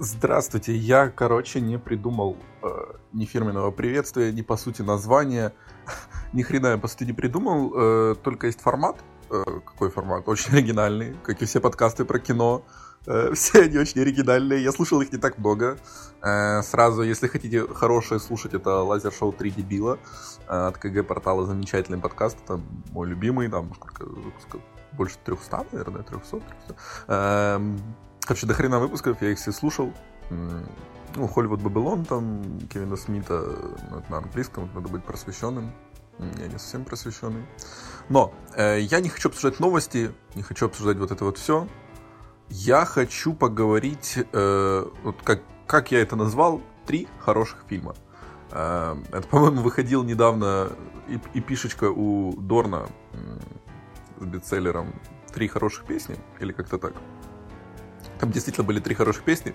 Здравствуйте, я, короче, не придумал э, ни фирменного приветствия, ни, по сути, названия. ни хрена я, по сути, не придумал, э, только есть формат. Э, какой формат? Очень оригинальный, как и все подкасты про кино. Э, все они очень оригинальные, я слушал их не так много. Э, сразу, если хотите хорошее слушать, это лазер-шоу 3 дебила э, от КГ-портала, замечательный подкаст, это мой любимый, там, сколько выпусков? Больше 300, наверное, 300. 300. Короче, до хрена выпусков, я их все слушал. Ну, Холливуд Бабилон, там, Кевина Смита, ну, на английском, надо быть просвещенным. Я не совсем просвещенный. Но э, я не хочу обсуждать новости, не хочу обсуждать вот это вот все. Я хочу поговорить, э, вот как, как я это назвал, три хороших фильма. Э, это, по-моему, выходил недавно и, и пишечка у Дорна э, с бестселлером «Три хороших песни» или как-то так. Там действительно были три хороших песни.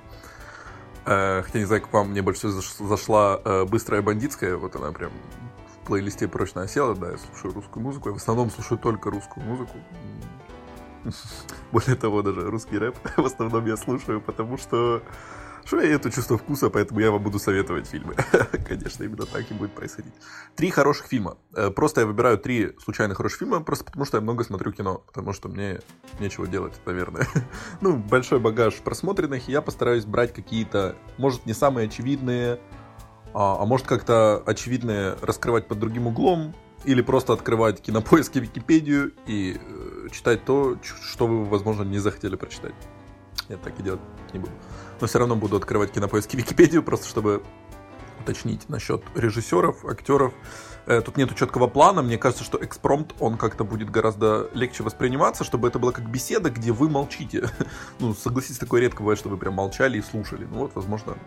Э, хотя не знаю, как вам, мне больше зашла э, «Быстрая бандитская». Вот она прям в плейлисте прочно осела. Да, я слушаю русскую музыку. Я в основном слушаю только русскую музыку. Более того, даже русский рэп в основном я слушаю, потому что что я это чувство вкуса, поэтому я вам буду советовать фильмы. Конечно, именно так и будет происходить. Три хороших фильма. Э, просто я выбираю три случайно хороших фильма, просто потому что я много смотрю кино, потому что мне нечего делать, наверное. ну, большой багаж просмотренных, и я постараюсь брать какие-то, может, не самые очевидные, а, а может, как-то очевидные раскрывать под другим углом, или просто открывать кинопоиски Википедию и э, читать то, что вы, возможно, не захотели прочитать. Я так и делать не буду но все равно буду открывать кинопоиски Википедию, просто чтобы уточнить насчет режиссеров, актеров. Э, тут нету четкого плана. Мне кажется, что экспромт, он как-то будет гораздо легче восприниматься, чтобы это было как беседа, где вы молчите. Ну, согласитесь, такое редко бывает, что прям молчали и слушали. Ну вот, возможно,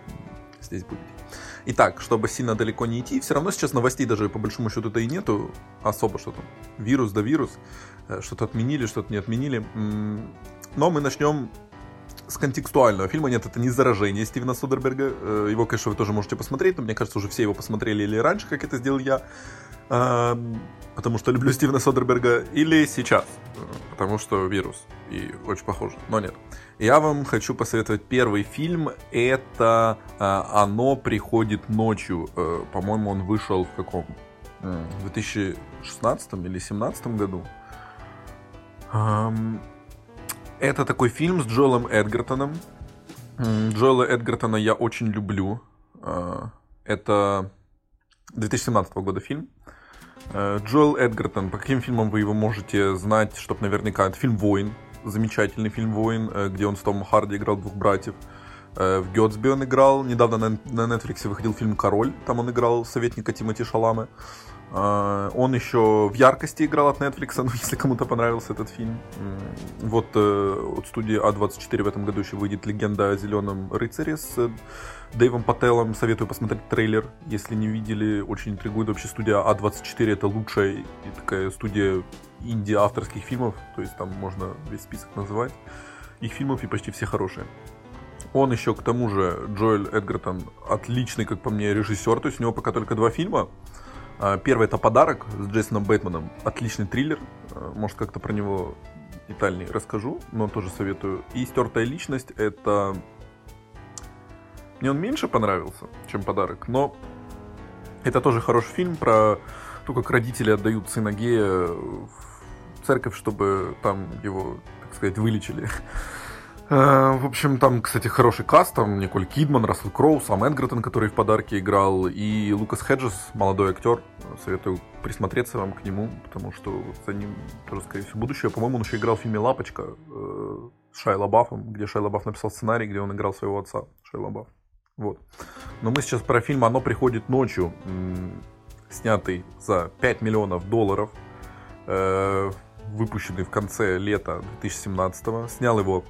здесь будете. Итак, чтобы сильно далеко не идти, все равно сейчас новостей даже по большому счету-то и нету особо, что там вирус да вирус, э, что-то отменили, что-то не отменили. Но мы начнем с контекстуального фильма. Нет, это не заражение Стивена Содерберга. Э, его, конечно, вы тоже можете посмотреть, но мне кажется, уже все его посмотрели или раньше, как это сделал я. Потому что люблю Стивена Содерберга. Или сейчас. Э, потому что вирус. И очень похоже. Но нет. Я вам хочу посоветовать первый фильм. Это э, «Оно приходит ночью». По-моему, он вышел в каком? В 2016 или 2017 году. Это такой фильм с Джоэлом Эдгертоном. Джоэла Эдгертона я очень люблю. А, это 2017 года фильм. А, Джоэл Эдгертон, по каким фильмам вы его можете знать, чтобы наверняка... Это фильм «Воин», замечательный фильм «Воин», э, где он с Томом Харди играл двух братьев. Э, в Гетсби он играл. Недавно на Netflix выходил фильм «Король», там он играл советника Тимоти Шаламы. А, он еще в яркости играл от Netflix, ну, если кому-то понравился этот фильм. Вот э, от студии А24 в этом году еще выйдет «Легенда о зеленом рыцаре» с э, Дэйвом Пателлом. Советую посмотреть трейлер, если не видели. Очень интригует. Вообще студия А24 это лучшая такая студия инди-авторских фильмов. То есть там можно весь список называть. Их фильмов и почти все хорошие. Он еще, к тому же, Джоэль Эдгертон, отличный, как по мне, режиссер. То есть у него пока только два фильма. А, первый это подарок с Джейсоном Бэтменом. Отличный триллер. А, может, как-то про него детальнее расскажу, но тоже советую. И стертая личность это. Мне он меньше понравился, чем подарок, но это тоже хороший фильм про то, как родители отдают сына гея в церковь, чтобы там его, так сказать, вылечили. Э, в общем, там, кстати, хороший каст, там Николь Кидман, Рассел Кроу, сам Эдгертон, который в подарке играл, и Лукас Хеджес, молодой актер. Советую присмотреться вам к нему, потому что за ним тоже, скорее всего, будущее. По-моему, он еще играл в фильме «Лапочка» э, с Шайла Баффом, где Шайла Бафф написал сценарий, где он играл своего отца, Шайла Бафф. Вот. Но мы сейчас про фильм «Оно приходит ночью», снятый за 5 миллионов долларов, э, выпущенный в конце лета 2017 -го. Снял его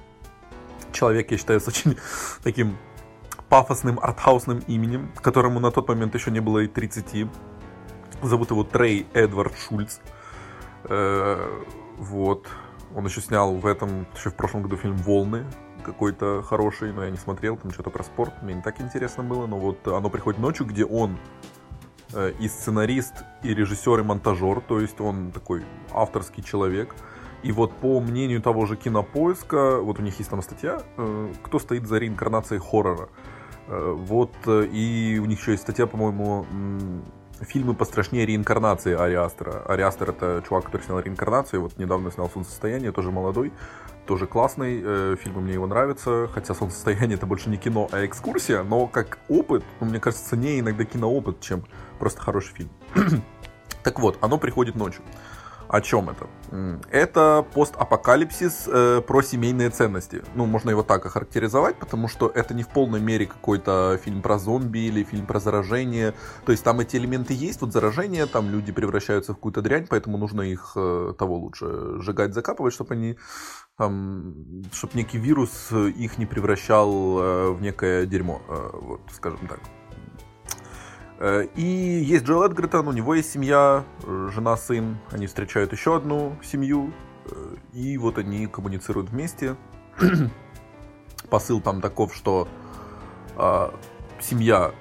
человек, я считаю, с очень таким пафосным артхаусным именем, которому на тот момент еще не было и 30. Зовут его Трей Эдвард Шульц. Э, вот. Он еще снял в этом, еще в прошлом году фильм «Волны», какой-то хороший, но я не смотрел, там что-то про спорт, мне не так интересно было, но вот оно приходит ночью, где он э, и сценарист, и режиссер, и монтажер, то есть он такой авторский человек – И вот по мнению того же Кинопоиска, вот у них есть там статья, э, кто стоит за реинкарнацией хоррора. Э, вот, и у них еще есть статья, по-моему, фильмы пострашнее реинкарнации Ари Астера. Ари Астер это чувак, который снял реинкарнацию, вот недавно снял «Солнцестояние», тоже молодой, тоже классный, э, фильм мне его нравится, хотя «Солнцестояние» это больше не кино, а экскурсия, но как опыт, ну, мне кажется, ценнее иногда киноопыт, чем просто хороший фильм. так вот, оно приходит ночью. О чем это? Это постапокалипсис э, про семейные ценности. Ну, можно его так охарактеризовать, потому что это не в полной мере какой-то фильм про зомби или фильм про заражение. То есть там эти элементы есть, вот заражение, там люди превращаются в какую-то дрянь, поэтому нужно их э, того лучше сжигать, закапывать, чтобы они там, чтобы некий вирус их не превращал э, в некое дерьмо, э, вот, скажем так. Э, и есть Джоэл Эдгертон, у него есть семья, э, жена, сын. Они встречают еще одну семью. Э, и вот они коммуницируют вместе. Посыл там таков, что семья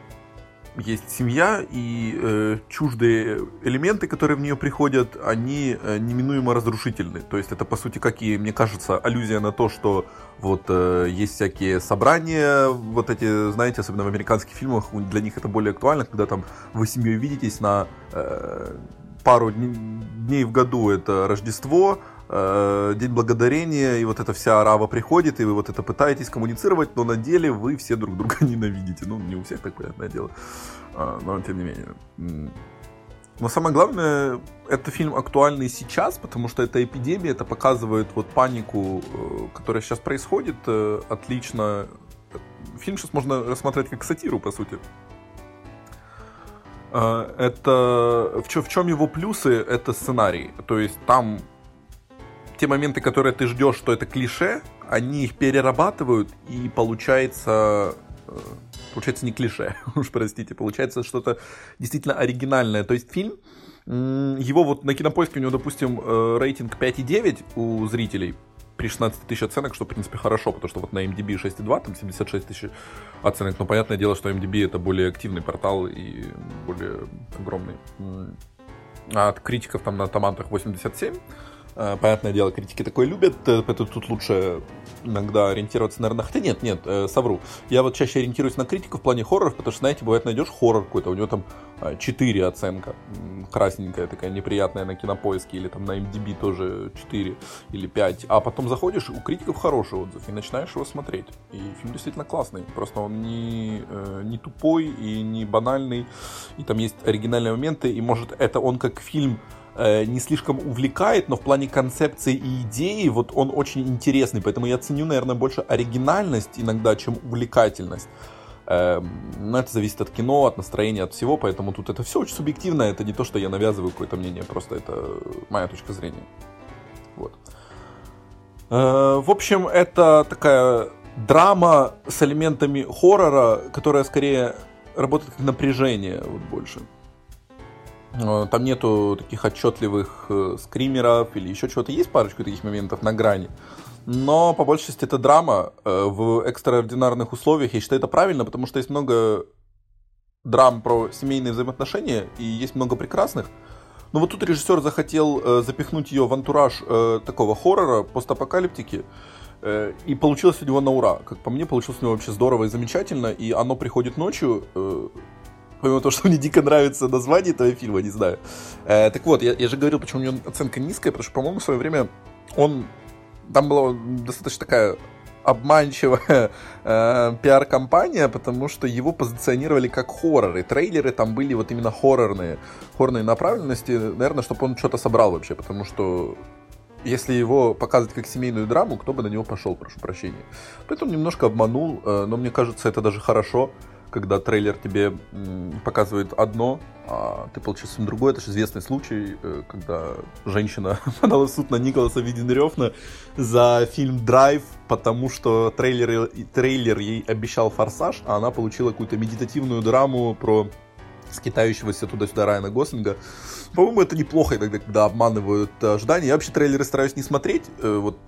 есть семья, и э, чуждые элементы, которые в нее приходят, они э, неминуемо разрушительны. То есть это, по сути, как и, мне кажется, аллюзия на то, что вот э, есть всякие собрания, вот эти, знаете, особенно в американских фильмах, для них это более актуально, когда там вы семьей видитесь на э, пару дней в году, это Рождество, Э, День Благодарения, и вот эта вся арава приходит, и вы вот это пытаетесь коммуницировать, но на деле вы все друг друга ненавидите. Ну, не у всех так, понятное дело, а, но тем не менее. Но самое главное, это фильм актуальный сейчас, потому что это эпидемия, это показывает вот панику, э, которая сейчас происходит, э, отлично. Фильм сейчас можно рассматривать как сатиру, по сути. Это в чем, в чем его плюсы? Это сценарий. То есть там те моменты, которые ты ждешь, что это клише, они их перерабатывают, и получается э, получается не клише, уж простите, получается что-то действительно оригинальное. То есть фильм, его вот на кинопоиске у него, допустим, э, рейтинг 5,9 у зрителей при 16 тысяч оценок, что, в принципе, хорошо, потому что вот на MDB 6,2, там 76 тысяч оценок, но понятное дело, что MDB это более активный портал и более огромный. А от критиков там на томатах 87, Э, понятное дело, критики такое любят, э, поэтому тут лучше иногда ориентироваться, наверное. Хотя нет, нет, э, совру. Я вот чаще ориентируюсь на критику в плане хорроров, потому что, знаете, бывает, найдешь хоррор какой-то, у него там 4 оценка, красненькая такая неприятная на кинопоиске, или там на MDB тоже 4 или 5, а потом заходишь, у критиков хороший отзыв, и начинаешь его смотреть. И фильм действительно классный, просто он не, не тупой и не банальный, и там есть оригинальные моменты, и может это он как фильм Э, не слишком увлекает, но в плане концепции и идеи вот он очень интересный, поэтому я ценю, наверное, больше оригинальность иногда, чем увлекательность. Эм, но это зависит от кино, от настроения, от всего, поэтому тут это все очень субъективно, это не то, что я навязываю какое-то мнение, просто это моя точка зрения. Вот. Э, в общем, это такая драма с элементами хоррора, которая скорее работает как напряжение вот больше. Э, там нету таких отчетливых э, скримеров или еще чего-то. Есть парочку таких моментов на грани. Но по большей части это драма э, в экстраординарных условиях. Я считаю это правильно, потому что есть много драм про семейные взаимоотношения и есть много прекрасных. Но вот тут режиссер захотел запихнуть ее в антураж такого хоррора, постапокалиптики. И получилось у него на ура. Как по мне, получилось у него вообще здорово и замечательно. И оно приходит ночью Помимо того, что мне дико нравится название этого фильма, не знаю. Э, так вот, я, я же говорил, почему у него оценка низкая, потому что, по-моему, в свое время он... Там была достаточно такая обманчивая э, пиар-компания, потому что его позиционировали как хоррор, и трейлеры там были вот именно хоррорные, хоррорные направленности, наверное, чтобы он что-то собрал вообще, потому что если его показывать как семейную драму, кто бы на него пошел, прошу прощения. Поэтому немножко обманул, э, но мне кажется, это даже хорошо, когда трейлер тебе показывает одно, а ты получил совсем другое. Это же известный случай, э, когда женщина подала в суд на Николаса Виденрёвна за фильм «Драйв», потому что трейлер, трейлер ей обещал «Форсаж», а она получила какую-то медитативную драму про скитающегося туда-сюда Райана Гослинга. По-моему, это неплохо иногда, когда обманывают ожидания. Я вообще трейлеры стараюсь не смотреть. Э, вот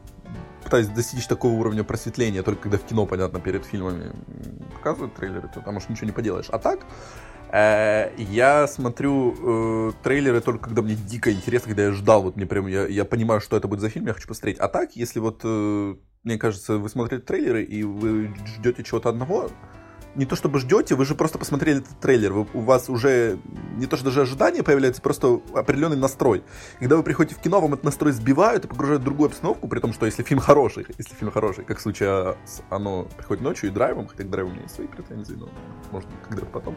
пытаюсь достичь такого уровня просветления, только когда в кино, понятно, перед фильмами показывают трейлеры, то там уж ничего не поделаешь. А так, Э, я смотрю э, трейлеры только когда мне дико интересно, когда я ждал, вот мне прям, я, я понимаю, что это будет за фильм, я хочу посмотреть. А так, если вот, э, мне кажется, вы смотрите трейлеры и вы ждете чего-то одного, не то чтобы ждете, вы же просто посмотрели этот трейлер, вы, у вас уже не то что даже ожидание появляется, просто определенный настрой. Когда вы приходите в кино, вам этот настрой сбивают и погружают в другую обстановку, при том, что если фильм хороший, если фильм хороший, как в случае с «Оно приходит ночью» и «Драйвом», хотя к «Драйву» у меня есть свои претензии, но можно когда-то потом.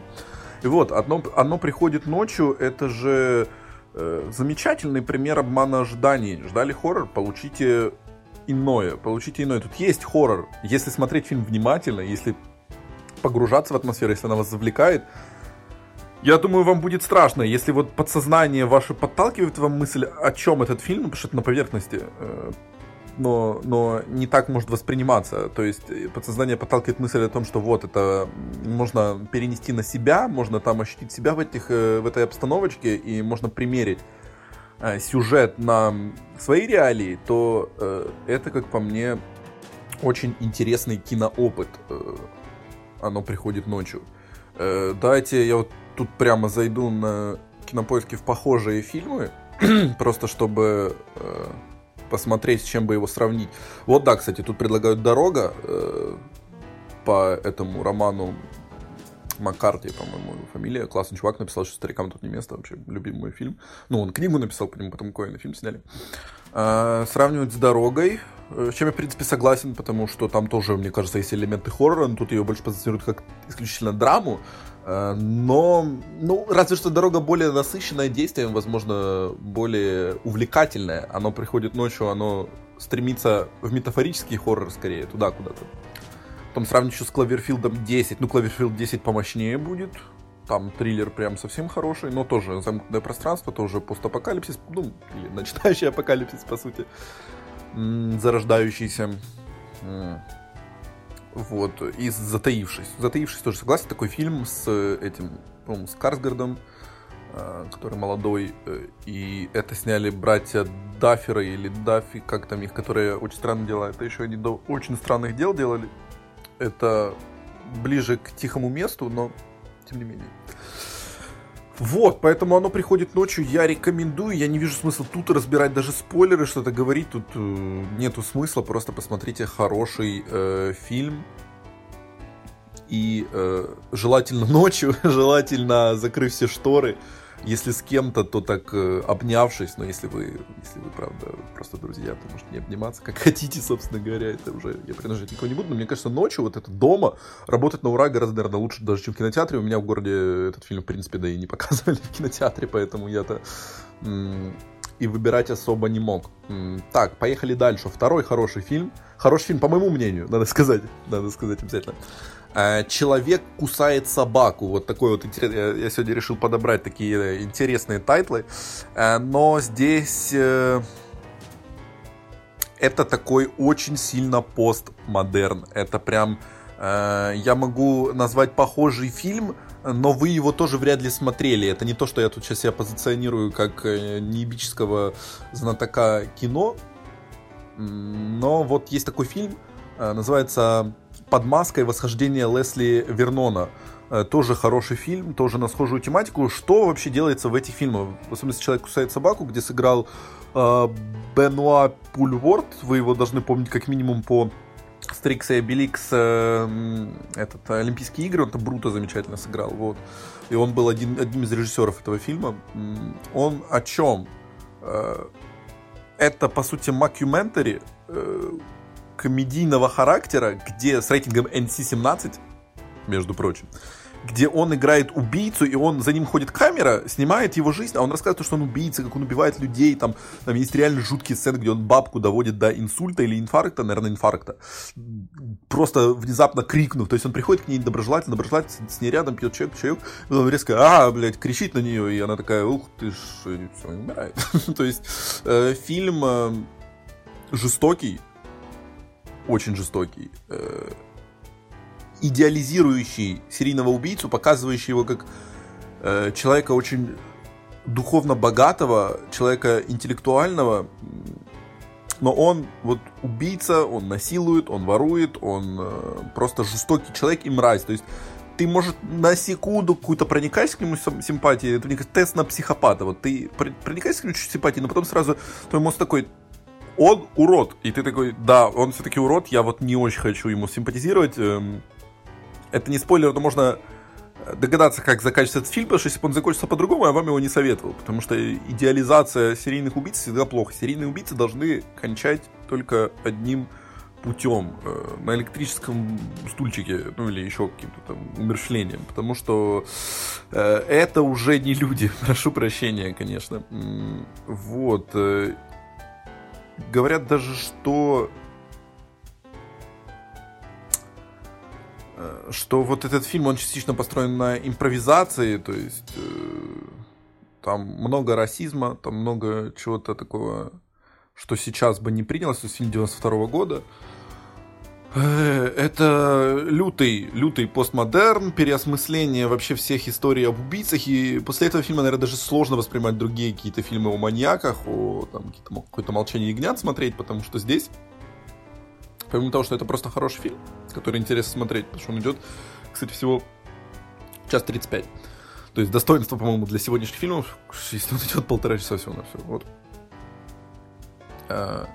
И вот, «Одно, «Оно приходит ночью» — это же э, замечательный пример обмана ожиданий. Ждали хоррор, получите иное, получите иное. Тут есть хоррор. Если смотреть фильм внимательно, если погружаться в атмосферу, если она вас завлекает, я думаю, вам будет страшно, если вот подсознание ваше подталкивает вам мысль, о чем этот фильм, потому что это на поверхности, э, но, но не так может восприниматься. То есть э, подсознание подталкивает мысль о том, что вот это можно перенести на себя, можно там ощутить себя в, этих, э, в этой обстановочке, и можно примерить сюжет на свои реалии, то это, как по мне, очень интересный киноопыт оно приходит ночью. Э, давайте я вот тут прямо зайду на кинопоиски в похожие фильмы, просто чтобы э, посмотреть, с чем бы его сравнить. Вот да, кстати, тут предлагают «Дорога» э, по этому роману Маккарти, по-моему, его фамилия. Классный чувак написал, что «Старикам тут не место». Вообще, любимый мой фильм. Ну, он книгу написал по нему, потом Коэна фильм сняли. А, сравнивать с «Дорогой». Э, с чем я, в принципе, согласен, потому что там тоже, мне кажется, есть элементы хоррора, но тут ее больше позиционируют как исключительно драму. Э, но, ну, разве что дорога более насыщенная действием, возможно, более увлекательная. Оно приходит ночью, оно стремится в метафорический хоррор скорее, туда куда-то. Потом сравнить еще с Клаверфилдом 10. Ну, Клаверфилд 10 помощнее будет. Там триллер прям совсем хороший, но тоже замкнутое пространство, тоже постапокалипсис, ну, или начинающий апокалипсис, по сути зарождающийся. Вот, и затаившись. Затаившись тоже согласен, такой фильм с этим, по-моему, с Карсгардом, э, который молодой, э, и это сняли братья Дафферы или Даффи, как там их, которые очень странно делают. Это еще они до очень странных дел делали. Это ближе к тихому месту, но тем не менее. Вот, поэтому оно приходит ночью, я рекомендую, я не вижу смысла тут разбирать даже спойлеры, что-то говорить, тут э, нету смысла, просто посмотрите хороший э, фильм, и э, желательно ночью, желательно закрыв все шторы, если с кем-то, то так э, обнявшись, но если вы, если вы, правда, просто друзья, то можете не обниматься, как хотите, собственно говоря, это уже, я принуждать никого не буду, но мне кажется, ночью вот это дома работать на ура гораздо, наверное, лучше даже, чем в кинотеатре. У меня в городе этот фильм, в принципе, да и не показывали в кинотеатре, поэтому я-то и выбирать особо не мог. Так, поехали дальше. Второй хороший фильм. Хороший фильм, по моему мнению, надо сказать. Надо сказать обязательно. Э, человек кусает собаку. Вот такой вот. Я сегодня решил подобрать такие интересные title ы. Э, но здесь э, это такой очень сильно постмодерн. Это прям я могу назвать похожий фильм, но вы его тоже вряд ли смотрели. Это не то, что я тут сейчас себя позиционирую как неебического знатока кино. Но вот есть такой фильм, называется под маской восхождения Лесли Вернона. Э, тоже хороший фильм, тоже на схожую тематику. Что вообще делается в этих фильмах? В особенности «Человек кусает собаку», где сыграл э, Бенуа Пульворд. Вы его должны помнить как минимум по Стрикс и Обеликс, э, этот, Олимпийские игры, он там Бруто замечательно сыграл, вот. И он был один, одним из режиссеров этого фильма. Он о чем? Э, это, по сути, макюментари, э, комедийного характера, где с рейтингом NC-17, между прочим, где он играет убийцу, и он за ним ходит камера, снимает его жизнь, а он рассказывает, что он убийца, как он убивает людей, там, там есть реально жуткие сцены, где он бабку доводит до инсульта или инфаркта, наверное, инфаркта, просто внезапно крикнув, то есть он приходит к ней доброжелательно, доброжелательно, с ней рядом пьет чаек, чаек, и он резко, а, блядь, кричит на нее, и она такая, ух ты ж, и все, умирает. то есть э, фильм э, жестокий, очень жестокий, э, идеализирующий серийного убийцу, показывающий его как э, человека очень духовно богатого, человека интеллектуального, но он вот убийца, он насилует, он ворует, он э, просто жестокий человек и мразь. То есть ты, может, на секунду какую-то проникаешь к нему симпатии, это мне кажется, тест на психопата. Вот ты проникаешь к нему чуть симпатии, но потом сразу твой мозг такой, он урод. И ты такой, да, он все-таки урод, я вот не очень хочу ему симпатизировать. Эм, это не спойлер, но можно догадаться, как заканчивается этот фильм, потому что если бы он закончился по-другому, я вам его не советовал. Потому что идеализация серийных убийц всегда плохо. Серийные убийцы должны кончать только одним путем э, на электрическом стульчике, ну или еще каким-то там умершлением, потому что э, это уже не люди, прошу прощения, конечно. Вот. Говорят даже, что э, что вот этот фильм, он частично построен на импровизации, то есть э, там много расизма, там много чего-то такого, что сейчас бы не принялось, то есть фильм 92 -го года, это лютый, лютый постмодерн, переосмысление вообще всех историй об убийцах, и после этого фильма, наверное, даже сложно воспринимать другие какие-то фильмы о маньяках, о там, какое-то «Молчание ягнят» смотреть, потому что здесь, помимо того, что это просто хороший фильм, который интересно смотреть, потому что он идет, кстати, всего час 35. То есть достоинство, по-моему, для сегодняшних фильмов, если он идет полтора часа всего на все. Вот. А,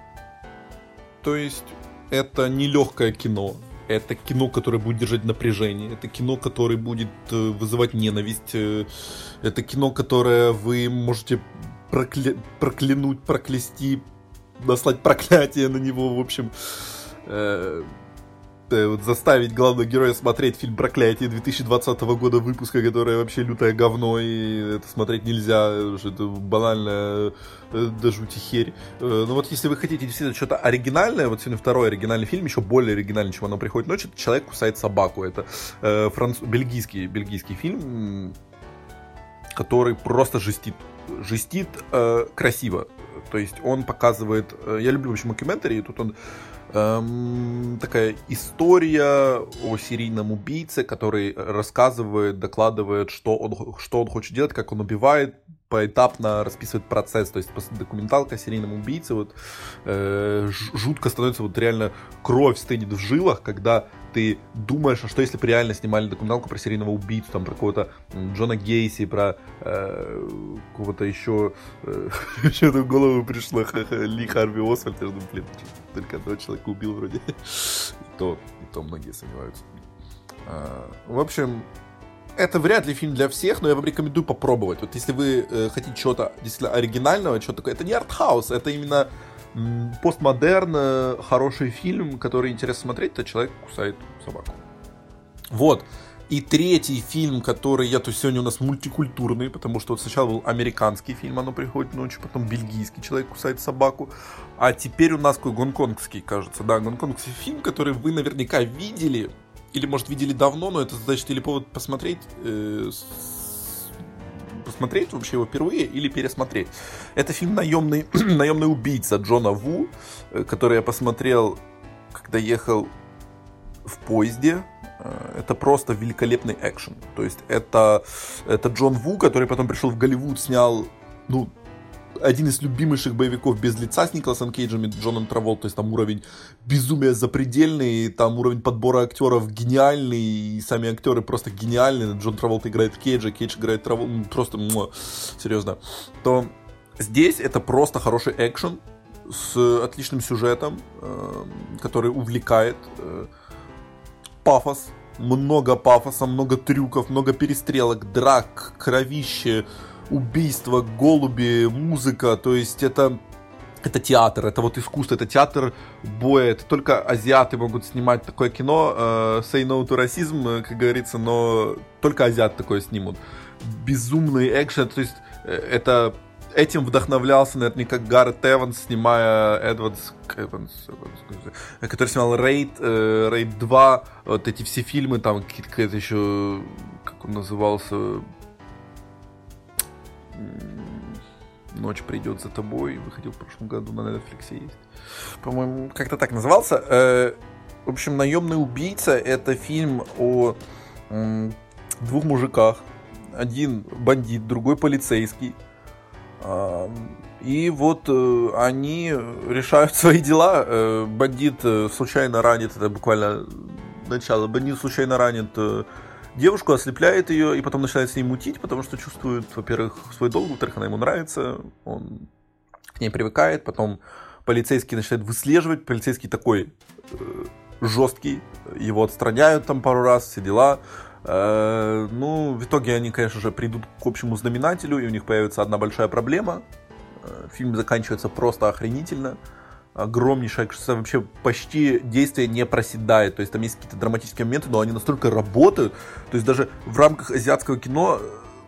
то есть это не легкое кино. Это кино, которое будет держать напряжение. Это кино, которое будет э, вызывать ненависть. Э, это кино, которое вы можете прокля... проклянуть, проклясти, наслать проклятие на него. В общем, Э, вот заставить главного героя смотреть фильм «Проклятие» 2020 года выпуска, которое вообще лютое говно, и это смотреть нельзя, что это банальная э, до жути херь. Э, но вот если вы хотите действительно что-то оригинальное, вот сегодня второй оригинальный фильм, еще более оригинальный, чем «Оно приходит ночью», это «Человек кусает собаку». Это э, франц... бельгийский, бельгийский фильм, который просто жестит. Жестит э, красиво. То есть он показывает... Э, я люблю, в общем, и тут он эм, такая история о серийном убийце, который рассказывает, докладывает, что он, что он хочет делать, как он убивает, поэтапно расписывает процесс, то есть документалка о серийном убийце, вот э, жутко становится, вот реально кровь стынет в жилах, когда ты думаешь, а что если бы реально снимали документалку про серийного убийцу, там про какого-то Джона Гейси, про э, какого-то еще, э, что-то в голову пришло, Ли Харви Освальд, я думаю, блин, только одного человека убил вроде. И то, и то многие сомневаются. А, в общем, это вряд ли фильм для всех, но я вам рекомендую попробовать. Вот если вы э, хотите чего-то действительно оригинального, что такое, это не артхаус, это именно м, постмодерн, э, хороший фильм, который интересно смотреть, это человек кусает собаку. Вот. И третий фильм, который я, то есть сегодня у нас мультикультурный, потому что вот сначала был американский фильм, оно приходит ночью, потом бельгийский человек кусает собаку, а теперь у нас какой гонконгский, кажется, да, гонконгский фильм, который вы наверняка видели, или, может, видели давно, но это, значит, или повод посмотреть, э, посмотреть вообще его впервые или пересмотреть. Это фильм «Наемный, наемный убийца» Джона Ву, э, который я посмотрел, когда ехал в поезде. Э, это просто великолепный экшен. То есть это, это Джон Ву, который потом пришел в Голливуд, снял ну, один из любимейших боевиков без лица с Николасом Кейджем и Джоном Травол, то есть там уровень безумия запредельный, там уровень подбора актеров гениальный, и сами актеры просто гениальные, Джон Траволт играет Кейджа, Кейдж играет Травол, ну, просто, муа, серьезно, то здесь это просто хороший экшен с отличным сюжетом, э, который увлекает, э, пафос, много пафоса, много трюков, много перестрелок, драк, кровище, убийства, голуби, музыка, то есть это это театр, это вот искусство, это театр боя, это только азиаты могут снимать такое кино, uh, say no to racism, как говорится, но только азиаты такое снимут. Безумный экшен, то есть э, это этим вдохновлялся наверняка Гаррет Эванс, снимая Эдвардс, Эванс, Эванс который снимал Рейд, э, Рейд 2, вот эти все фильмы, там какие-то еще, как он назывался, Ночь придет за тобой, выходил в прошлом году на Netflix есть. По-моему, как-то так назывался. Э, в общем, Наемный убийца это фильм о двух мужиках. Один бандит, другой полицейский. И вот э, они решают свои дела. Э, бандит случайно ранит, это буквально начало, бандит случайно ранит девушку, ослепляет ее, и потом начинает с ней мутить, потому что чувствует, во-первых, свой долг, во-вторых, она ему нравится, он к ней привыкает, потом полицейский начинает выслеживать, полицейский такой э, жесткий, его отстраняют там пару раз, все дела. Э, ну, в итоге они, конечно же, придут к общему знаменателю, и у них появится одна большая проблема. Э, фильм заканчивается просто охренительно огромнейшая, вообще почти действие не проседает. То есть там есть какие-то драматические моменты, но они настолько работают. То есть даже в рамках азиатского кино,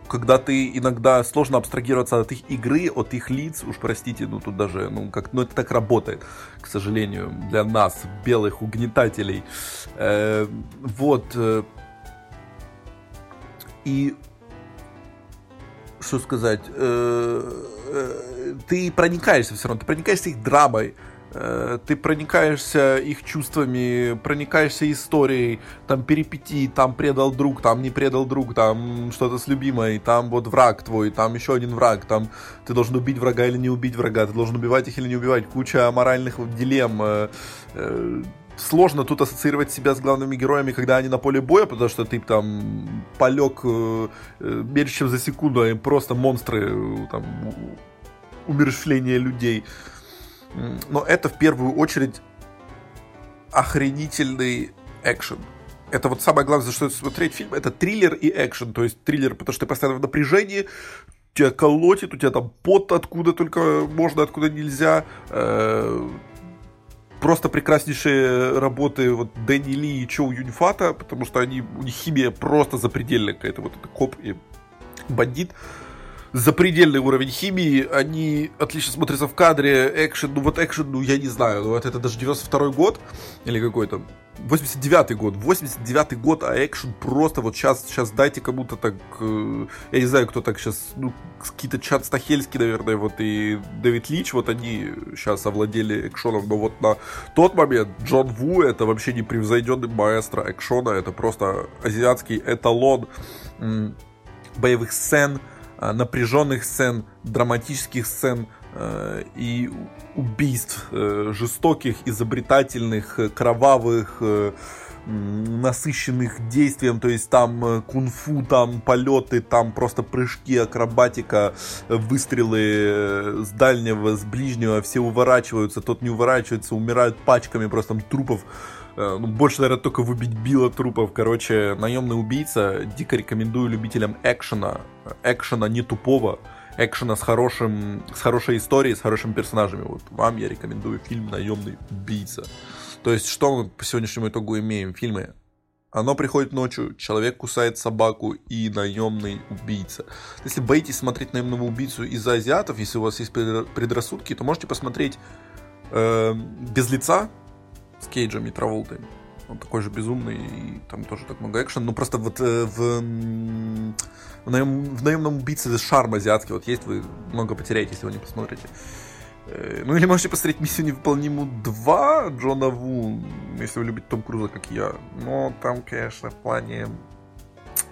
когда ты иногда сложно абстрагироваться от их игры, от их лиц, уж простите, ну тут даже, ну как, ну это так работает, к сожалению, для нас, белых угнетателей. Э, вот. И что сказать, э, э, ты проникаешься все равно, ты проникаешься их драмой, Э, ты проникаешься их чувствами, проникаешься историей, там перипетии, там предал друг, там не предал друг, там что-то с любимой, там вот враг твой, там еще один враг, там ты должен убить врага или не убить врага, ты должен убивать их или не убивать, куча моральных дилемм. Э, э, сложно тут ассоциировать себя с главными героями, когда они на поле боя, потому что ты там полег меньше, чем за секунду, они просто монстры, там, умерщвление людей. Но это в первую очередь охренительный экшен. Это вот самое главное, за что смотреть фильм, это триллер и экшен. То есть триллер, потому что ты постоянно в напряжении, тебя колотит, у тебя там пот откуда только можно, откуда нельзя. Э, просто прекраснейшие работы вот Дэнни Ли и Чоу Юньфата, потому что они, у них химия просто запредельная какая-то. Вот это коп и бандит запредельный уровень химии, они отлично смотрятся в кадре, экшен, ну вот экшен, ну я не знаю, вот это даже 92 год, или какой-то, 89 год, 89 год, а экшен просто вот сейчас, сейчас дайте кому-то так, э, я не знаю, кто так сейчас, ну, какие-то Чад Стахельский, наверное, вот и Дэвид Лич, вот они сейчас овладели экшоном, но вот на тот момент Джон Ву это вообще непревзойденный маэстро экшона, это просто азиатский эталон боевых сцен, напряженных сцен, драматических сцен э, и убийств э, жестоких, изобретательных, кровавых, насыщенных действием, то есть там кунг-фу, там полеты, там просто прыжки, акробатика, выстрелы с дальнего, с ближнего, все уворачиваются, тот не уворачивается, умирают пачками просто трупов. Э, ну, больше, наверное, только выбить Билла трупов. Короче, наемный убийца. Дико рекомендую любителям экшена. Экшена не тупого. Экшена с, хорошим, с хорошей историей, с хорошими персонажами. Вот вам я рекомендую фильм «Наемный убийца». То есть, что мы по сегодняшнему итогу имеем? Фильмы оно приходит ночью, человек кусает собаку и наемный убийца. Если боитесь смотреть наемного убийцу из-за азиатов, если у вас есть предрассудки, то можете посмотреть э, без лица с Кейджем и Траволтой. Он такой же безумный, и там тоже так много экшен. Ну, просто вот э, в, в, наем, в наемном убийце шарм азиатский вот есть, вы много потеряете, если вы не посмотрите. Э, ну, или можете посмотреть «Миссию невыполнимую 2» Джона Ву, если вы любите Том Круза, как я. Но там, конечно, в плане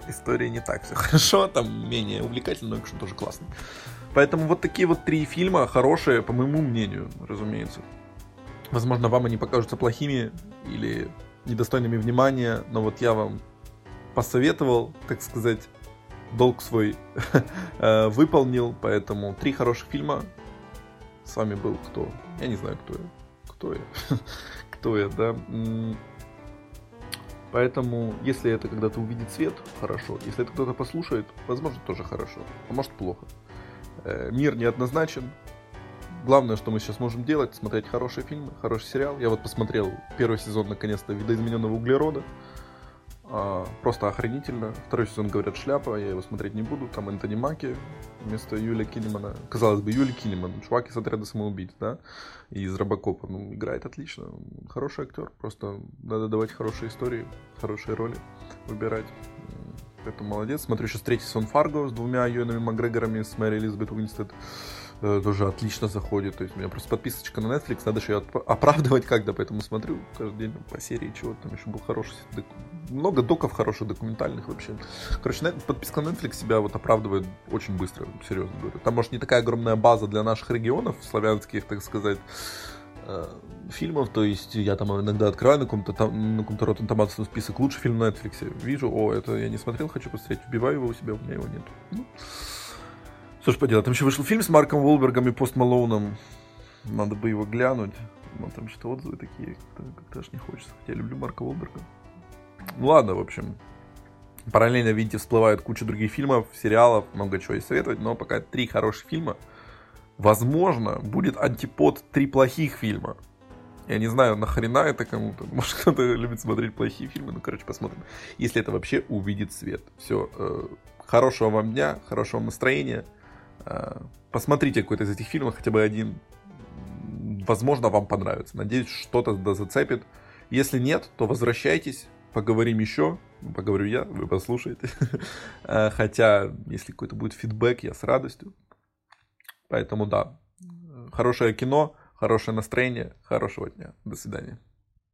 истории не так все хорошо, там менее увлекательно, но экшен тоже классный. Поэтому вот такие вот три фильма хорошие, по моему мнению, разумеется. Возможно, вам они покажутся плохими или недостойными внимания, но вот я вам посоветовал, так сказать, долг свой э, выполнил, поэтому три хороших фильма. С вами был кто? Я не знаю, кто я. Кто я? кто я, да? Поэтому, если это когда-то увидит свет, хорошо. Если это кто-то послушает, возможно, тоже хорошо. А может, плохо. Э, мир неоднозначен, главное, что мы сейчас можем делать, смотреть хорошие фильмы, хороший сериал. Я вот посмотрел первый сезон, наконец-то, видоизмененного углерода. А, просто охренительно. Второй сезон, говорят, шляпа, я его смотреть не буду. Там Энтони Маки вместо Юлия Кинемана. Казалось бы, Юлия Кинеман, чувак из отряда самоубийц, да, и из Робокопа. Ну, играет отлично. Хороший актер, просто надо давать хорошие истории, хорошие роли выбирать. Это молодец. Смотрю сейчас третий сезон Фарго с двумя Юэнами Макгрегорами, с Мэри Элизабет Уинстед. Э, тоже отлично заходит. То есть у меня просто подписочка на Netflix, надо еще ее оправдывать как-то, поэтому смотрю каждый день по серии чего там еще был хороший. Много доков хороших, документальных вообще. Короче, подписка на Netflix себя вот оправдывает очень быстро, серьезно говорю. Там, может, не такая огромная база для наших регионов, славянских, так сказать, э, фильмов, то есть я там иногда открываю на каком-то там, на каком-то Rotten Tomatoes список лучший фильм на Netflix, вижу, о, это я не смотрел, хочу посмотреть, вбиваю его у себя, у меня его нет. Ну, что ж поделать, там еще вышел фильм с Марком Волбергом и Пост Малоуном, надо бы его глянуть, но там что-то отзывы такие, как-то аж не хочется, хотя я люблю Марка Волберга. Ну ладно, в общем, параллельно, видите, всплывают куча других фильмов, сериалов, много чего и советовать, но пока три хороших фильма, возможно, будет антипод три плохих фильма. Я не знаю, нахрена это кому-то. Может, кто-то любит смотреть плохие фильмы. Ну, короче, посмотрим. Если это вообще увидит свет. Все. Э, хорошего вам дня, хорошего настроения. Э, посмотрите какой-то из этих фильмов, хотя бы один. Возможно, вам понравится. Надеюсь, что-то да зацепит. Если нет, то возвращайтесь, поговорим еще. Поговорю я, вы послушаете. Э, хотя, если какой-то будет фидбэк, я с радостью. Поэтому да, хорошее кино, хорошее настроение, хорошего дня. До свидания.